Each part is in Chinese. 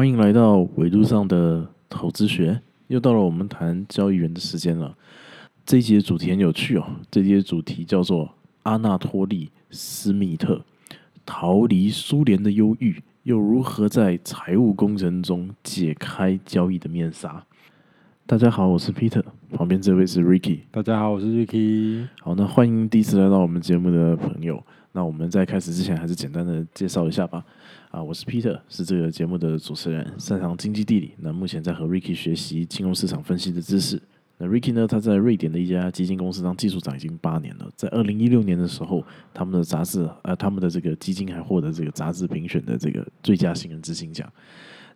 欢迎来到纬度上的投资学，又到了我们谈交易员的时间了。这一集的主题很有趣哦，这一集的主题叫做阿纳托利·斯密特逃离苏联的忧郁，又如何在财务工程中解开交易的面纱？大家好，我是 Peter，旁边这位是 Ricky。大家好，我是 Ricky。好，那欢迎第一次来到我们节目的朋友。那我们在开始之前，还是简单的介绍一下吧。啊，我是 Peter，是这个节目的主持人，擅长经济地理。那目前在和 Ricky 学习金融市场分析的知识。那 Ricky 呢，他在瑞典的一家基金公司当技术长已经八年了。在二零一六年的时候，他们的杂志，呃，他们的这个基金还获得这个杂志评选的这个最佳新人之星奖。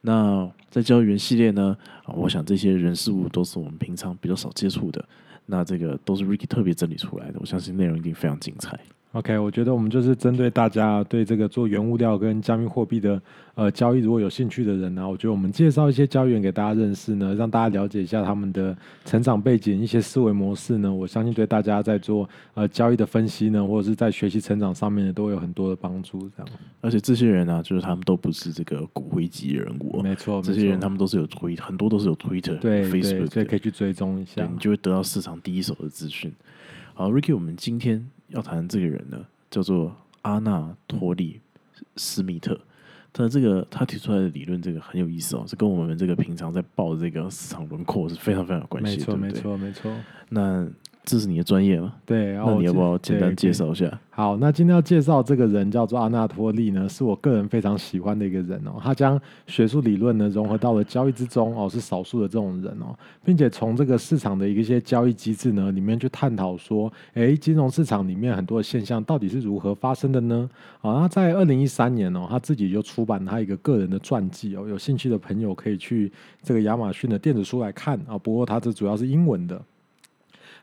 那在教育员系列呢，我想这些人事物都是我们平常比较少接触的。那这个都是 Ricky 特别整理出来的，我相信内容一定非常精彩。OK，我觉得我们就是针对大家对这个做原物料跟加密货币的呃交易，如果有兴趣的人呢，我觉得我们介绍一些交易员给大家认识呢，让大家了解一下他们的成长背景、一些思维模式呢，我相信对大家在做呃交易的分析呢，或者是在学习成长上面呢，都有很多的帮助。这样，而且这些人呢，就是他们都不是这个骨灰级人物，没错，这些人他们都是有推，很多都是有 Twitter、对 Facebook，所以可以去追踪一下，你就会得到市场第一手的资讯。好，Ricky，我们今天要谈这个人呢。叫做阿纳托利斯密特，他这个他提出来的理论，这个很有意思哦，是跟我们这个平常在报这个市场轮廓是非常非常有关系，没错，没错，没错。那这是你的专业吗？对，那你要不要简单介绍一下？好，那今天要介绍这个人叫做阿纳托利呢，是我个人非常喜欢的一个人哦。他将学术理论呢融合到了交易之中哦，是少数的这种人哦，并且从这个市场的一些交易机制呢里面去探讨说，哎，金融市场里面很多的现象到底是如何发生的呢？啊，那在二零一三年哦，他自己就出版他一个个人的传记哦，有兴趣的朋友可以去这个亚马逊的电子书来看啊。不过他这主要是英文的。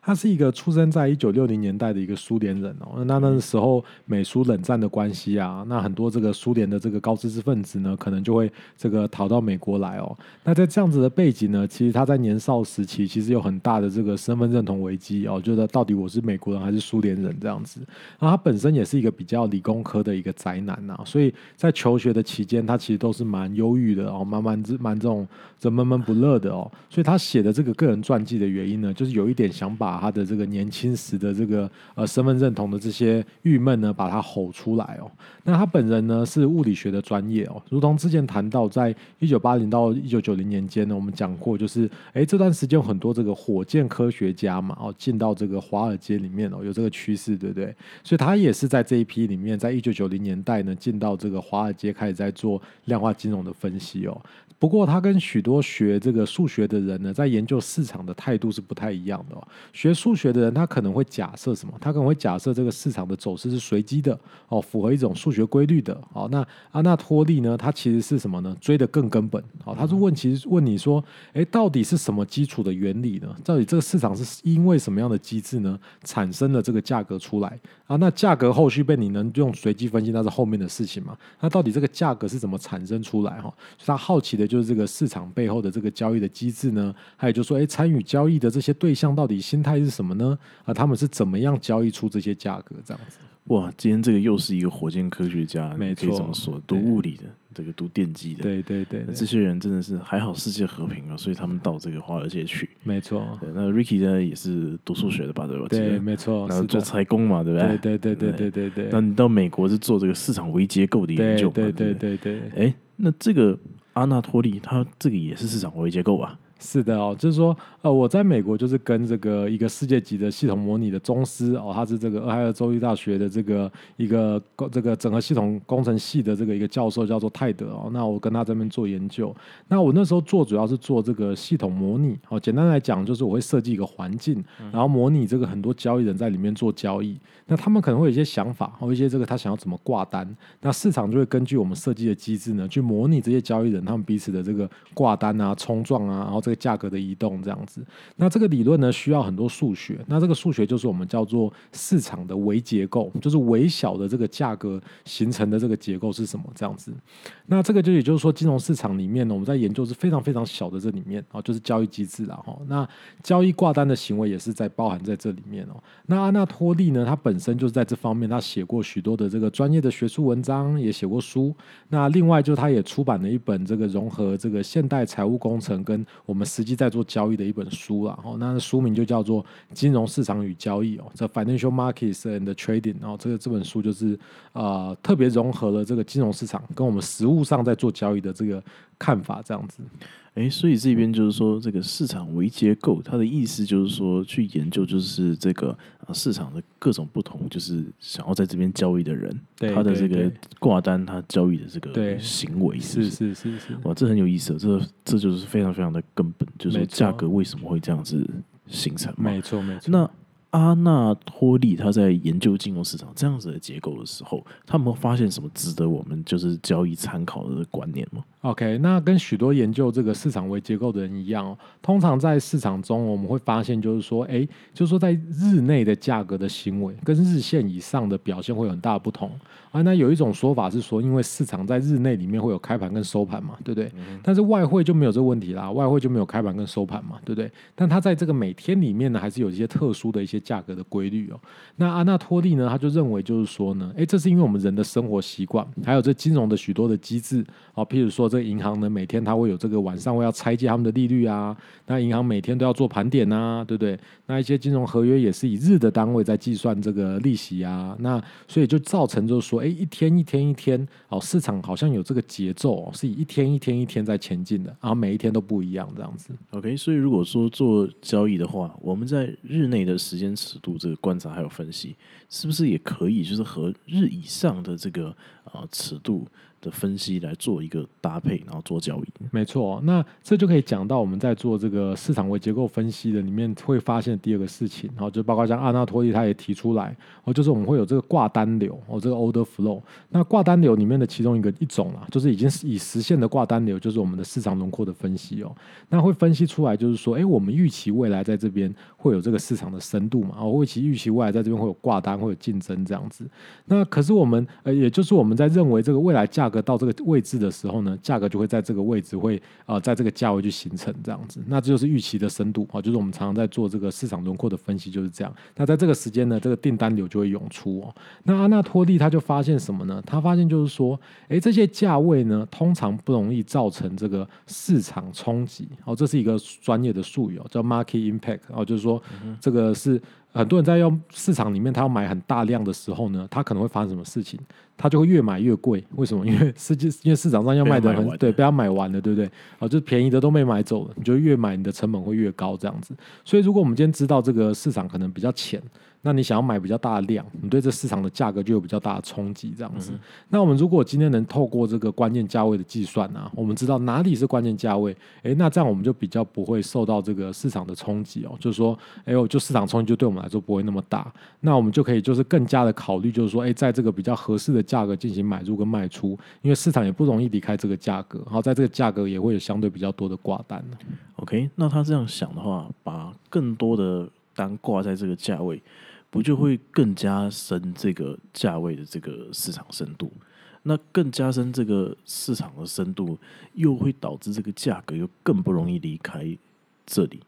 他是一个出生在一九六零年代的一个苏联人哦，那那时候美苏冷战的关系啊，那很多这个苏联的这个高知识分子呢，可能就会这个逃到美国来哦。那在这样子的背景呢，其实他在年少时期其实有很大的这个身份认同危机哦，觉得到底我是美国人还是苏联人这样子。那他本身也是一个比较理工科的一个宅男呐，所以在求学的期间，他其实都是蛮忧郁的哦，蛮蛮蛮这种这闷闷不乐的哦。所以他写的这个个人传记的原因呢，就是有一点想把。把他的这个年轻时的这个呃身份认同的这些郁闷呢，把它吼出来哦。那他本人呢是物理学的专业哦，如同之前谈到，在一九八零到一九九零年间呢，我们讲过，就是哎这段时间有很多这个火箭科学家嘛哦进到这个华尔街里面哦，有这个趋势对不对？所以他也是在这一批里面，在一九九零年代呢进到这个华尔街开始在做量化金融的分析哦。不过他跟许多学这个数学的人呢，在研究市场的态度是不太一样的哦。学数学的人，他可能会假设什么？他可能会假设这个市场的走势是随机的哦，符合一种数学规律的哦。那阿纳托利呢？他其实是什么呢？追的更根本哦。他是问，其实问你说，哎，到底是什么基础的原理呢？到底这个市场是因为什么样的机制呢，产生了这个价格出来啊？那价格后续被你能用随机分析，那是后面的事情嘛？那到底这个价格是怎么产生出来？哈，他好奇的就是这个市场背后的这个交易的机制呢？还有就是说，哎，参与交易的这些对象到底心态？是什么呢？啊，他们是怎么样交易出这些价格？这样子哇，今天这个又是一个火箭科学家，没错，怎么说？读物理的，这个读电机的，对对对，这些人真的是还好世界和平啊，所以他们到这个华尔街去，没错。那 Ricky 呢也是读数学的吧？对吧？对，没错。然后做财工嘛，对不对？对对对对对对对。那你到美国是做这个市场微结构的研究嘛？对对对对。哎，那这个阿纳托利他这个也是市场微结构啊？是的哦，就是说，呃，我在美国就是跟这个一个世界级的系统模拟的宗师哦，他是这个俄亥俄州立大学的这个一个这个整合系统工程系的这个一个教授叫做泰德哦，那我跟他这边做研究，那我那时候做主要是做这个系统模拟哦，简单来讲就是我会设计一个环境，然后模拟这个很多交易人在里面做交易，那他们可能会有一些想法或一些这个他想要怎么挂单，那市场就会根据我们设计的机制呢，去模拟这些交易人他们彼此的这个挂单啊、冲撞啊，然后这。价格的移动这样子。那这个理论呢，需要很多数学。那这个数学就是我们叫做市场的微结构，就是微小的这个价格形成的这个结构是什么这样子。那这个就也就是说，金融市场里面呢，我们在研究是非常非常小的这里面啊，就是交易机制了哈。那交易挂单的行为也是在包含在这里面哦。那阿纳托利呢，他本身就是在这方面，他写过许多的这个专业的学术文章，也写过书。那另外就是他也出版了一本这个融合这个现代财务工程跟我们实际在做交易的一本书了。哦，那书名就叫做《金融市场与交易》哦，这 Financial Markets and Trading。然后这个这本书就是呃特别融合了这个金融市场跟我们实物上在做交易的这个看法这样子。哎，所以这边就是说，这个市场微结构，它的意思就是说，去研究就是这个啊市场的各种不同，就是想要在这边交易的人，他的这个挂单，他交易的这个行为，是是是是，哇，这很有意思，这这就是非常非常的根本，就是价格为什么会这样子形成？没错没错。那阿纳托利他在研究金融市场这样子的结构的时候，他有没有发现什么值得我们就是交易参考的观念吗？OK，那跟许多研究这个市场为结构的人一样哦，通常在市场中我们会发现，就是说，哎，就是说在日内的价格的行为跟日线以上的表现会有很大的不同啊。那有一种说法是说，因为市场在日内里面会有开盘跟收盘嘛，对不对？但是外汇就没有这个问题啦，外汇就没有开盘跟收盘嘛，对不对？但它在这个每天里面呢，还是有一些特殊的一些价格的规律哦。那阿纳托利呢，他就认为就是说呢，哎，这是因为我们人的生活习惯，还有这金融的许多的机制哦，譬如说。这银行呢，每天它会有这个晚上会要拆借他们的利率啊，那银行每天都要做盘点啊，对不对？那一些金融合约也是以日的单位在计算这个利息啊，那所以就造成就是说，哎，一天一天一天，哦，市场好像有这个节奏，哦是以一天一天一天在前进的，然后每一天都不一样这样子。OK，所以如果说做交易的话，我们在日内的时间尺度这个观察还有分析，是不是也可以就是和日以上的这个啊尺度？的分析来做一个搭配，然后做交易。没错，那这就可以讲到我们在做这个市场为结构分析的里面会发现第二个事情，然后就包括像阿纳托利他也提出来，哦，就是我们会有这个挂单流，哦，这个 order flow。那挂单流里面的其中一个一种啊，就是已经是已实现的挂单流，就是我们的市场轮廓的分析哦。那会分析出来，就是说，哎，我们预期未来在这边会有这个市场的深度嘛？哦，预期预期未来在这边会有挂单，会有竞争这样子。那可是我们呃，也就是我们在认为这个未来价格。到这个位置的时候呢，价格就会在这个位置会呃，在这个价位去形成这样子，那这就是预期的深度啊，就是我们常常在做这个市场轮廓的分析就是这样。那在这个时间呢，这个订单流就会涌出哦。那阿纳托利他就发现什么呢？他发现就是说，哎，这些价位呢，通常不容易造成这个市场冲击哦。这是一个专业的术语哦，叫 market impact 哦，就是说这个是。很多人在用市场里面，他要买很大量的时候呢，他可能会发生什么事情？他就会越买越贵。为什么？因为实际因为市场上要卖的很对，被他买完了，对不对？啊，就是便宜的都没买走了，你就越买，你的成本会越高，这样子。所以，如果我们今天知道这个市场可能比较浅。那你想要买比较大的量，你对这市场的价格就有比较大的冲击，这样子。那我们如果今天能透过这个关键价位的计算啊，我们知道哪里是关键价位，诶，那这样我们就比较不会受到这个市场的冲击哦。就是说，哎呦，就市场冲击就对我们来说不会那么大，那我们就可以就是更加的考虑，就是说，哎，在这个比较合适的价格进行买入跟卖出，因为市场也不容易离开这个价格，然后在这个价格也会有相对比较多的挂单 OK，那他这样想的话，把更多的单挂在这个价位。不就会更加深这个价位的这个市场深度？那更加深这个市场的深度，又会导致这个价格又更不容易离开这里。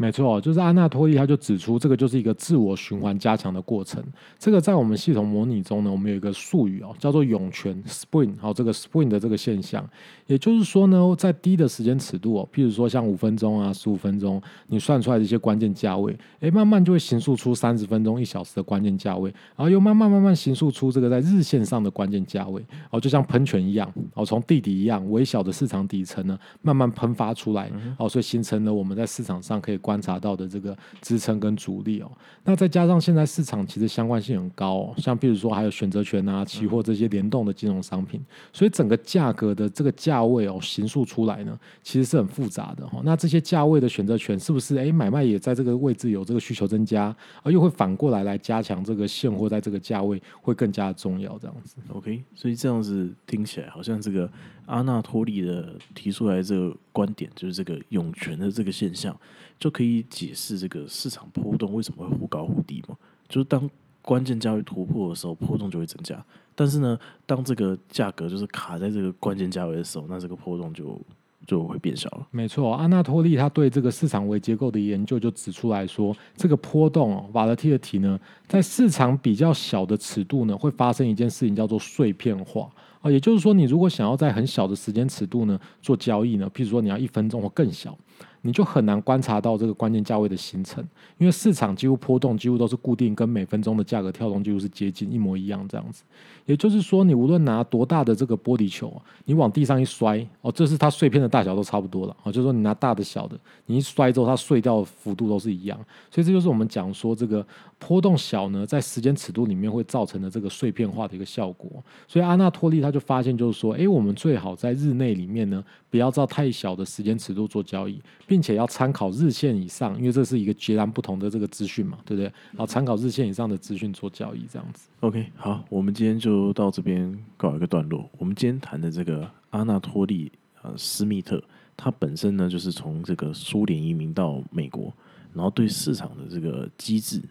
没错，就是阿纳托利他就指出，这个就是一个自我循环加强的过程。这个在我们系统模拟中呢，我们有一个术语哦，叫做涌泉 （spring）。好，这个 spring 的这个现象，也就是说呢，在低的时间尺度哦，譬如说像五分钟啊、十五分钟，你算出来的一些关键价位，诶，慢慢就会形塑出三十分钟、一小时的关键价位，然后又慢慢慢慢形塑出这个在日线上的关键价位。哦，就像喷泉一样，哦，从地底一样微小的市场底层呢，慢慢喷发出来，哦，所以形成了我们在市场上可以。观察到的这个支撑跟阻力哦，那再加上现在市场其实相关性很高，像比如说还有选择权啊、期货这些联动的金融商品，所以整个价格的这个价位哦，形塑出来呢，其实是很复杂的哈。那这些价位的选择权是不是哎买卖也在这个位置有这个需求增加，而又会反过来来加强这个现货在这个价位会更加重要这样子。OK，所以这样子听起来好像这个阿纳托利的提出来这个观点，就是这个涌泉的这个现象，就可以解释这个市场波动为什么会忽高忽低嘛？就是当关键价位突破的时候，波动就会增加。但是呢，当这个价格就是卡在这个关键价位的时候，那这个波动就就会变小了。没错，阿纳托利他对这个市场微结构的研究就指出来说，这个波动哦，volatility 呢，在市场比较小的尺度呢，会发生一件事情叫做碎片化啊，也就是说，你如果想要在很小的时间尺度呢做交易呢，譬如说你要一分钟或更小。你就很难观察到这个关键价位的形成，因为市场几乎波动几乎都是固定，跟每分钟的价格跳动几乎是接近一模一样这样子。也就是说，你无论拿多大的这个玻璃球，你往地上一摔，哦，这是它碎片的大小都差不多了。哦，就是说你拿大的小的，你一摔之后，它碎掉的幅度都是一样。所以这就是我们讲说这个波动小呢，在时间尺度里面会造成的这个碎片化的一个效果。所以阿纳托利他就发现，就是说，诶，我们最好在日内里面呢，不要照太小的时间尺度做交易。并且要参考日线以上，因为这是一个截然不同的这个资讯嘛，对不对？然后参考日线以上的资讯做交易，这样子。OK，好，我们今天就到这边告一个段落。我们今天谈的这个阿纳托利呃斯密特，他本身呢就是从这个苏联移民到美国，然后对市场的这个机制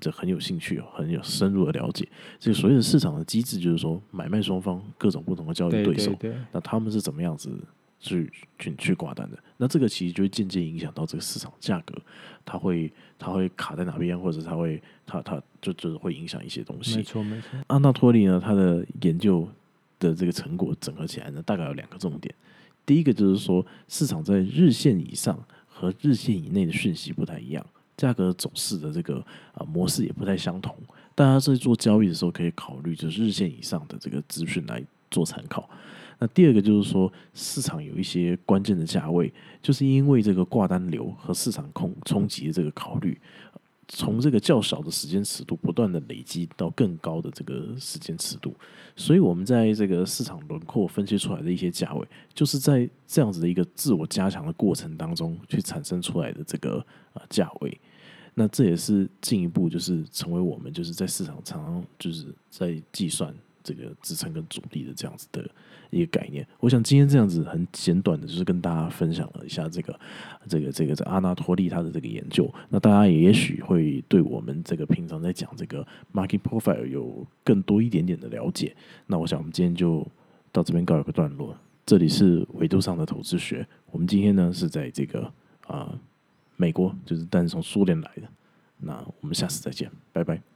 这很有兴趣，很有深入的了解。这个所谓的市场的机制，就是说买卖双方各种不同的交易对手，那他们是怎么样子？去去去挂单的，那这个其实就会间接影响到这个市场价格，它会它会卡在哪边，或者它会它它就就是会影响一些东西。没错没错。阿纳托利呢，他的研究的这个成果整合起来呢，大概有两个重点。第一个就是说，市场在日线以上和日线以内的讯息不太一样，价格走势的这个啊模式也不太相同。大家在做交易的时候，可以考虑就是日线以上的这个资讯来做参考。那第二个就是说，市场有一些关键的价位，就是因为这个挂单流和市场空冲击的这个考虑，从这个较小的时间尺度不断的累积到更高的这个时间尺度，所以我们在这个市场轮廓分析出来的一些价位，就是在这样子的一个自我加强的过程当中去产生出来的这个啊价位。那这也是进一步就是成为我们就是在市场常常就是在计算。这个支撑跟阻力的这样子的一个概念，我想今天这样子很简短的，就是跟大家分享了一下这个这个这个这阿纳托利他的这个研究。那大家也也许会对我们这个平常在讲这个 market profile 有更多一点点的了解。那我想我们今天就到这边告一个段落。这里是维度上的投资学，我们今天呢是在这个啊美国，就是但是从苏联来的。那我们下次再见，拜拜。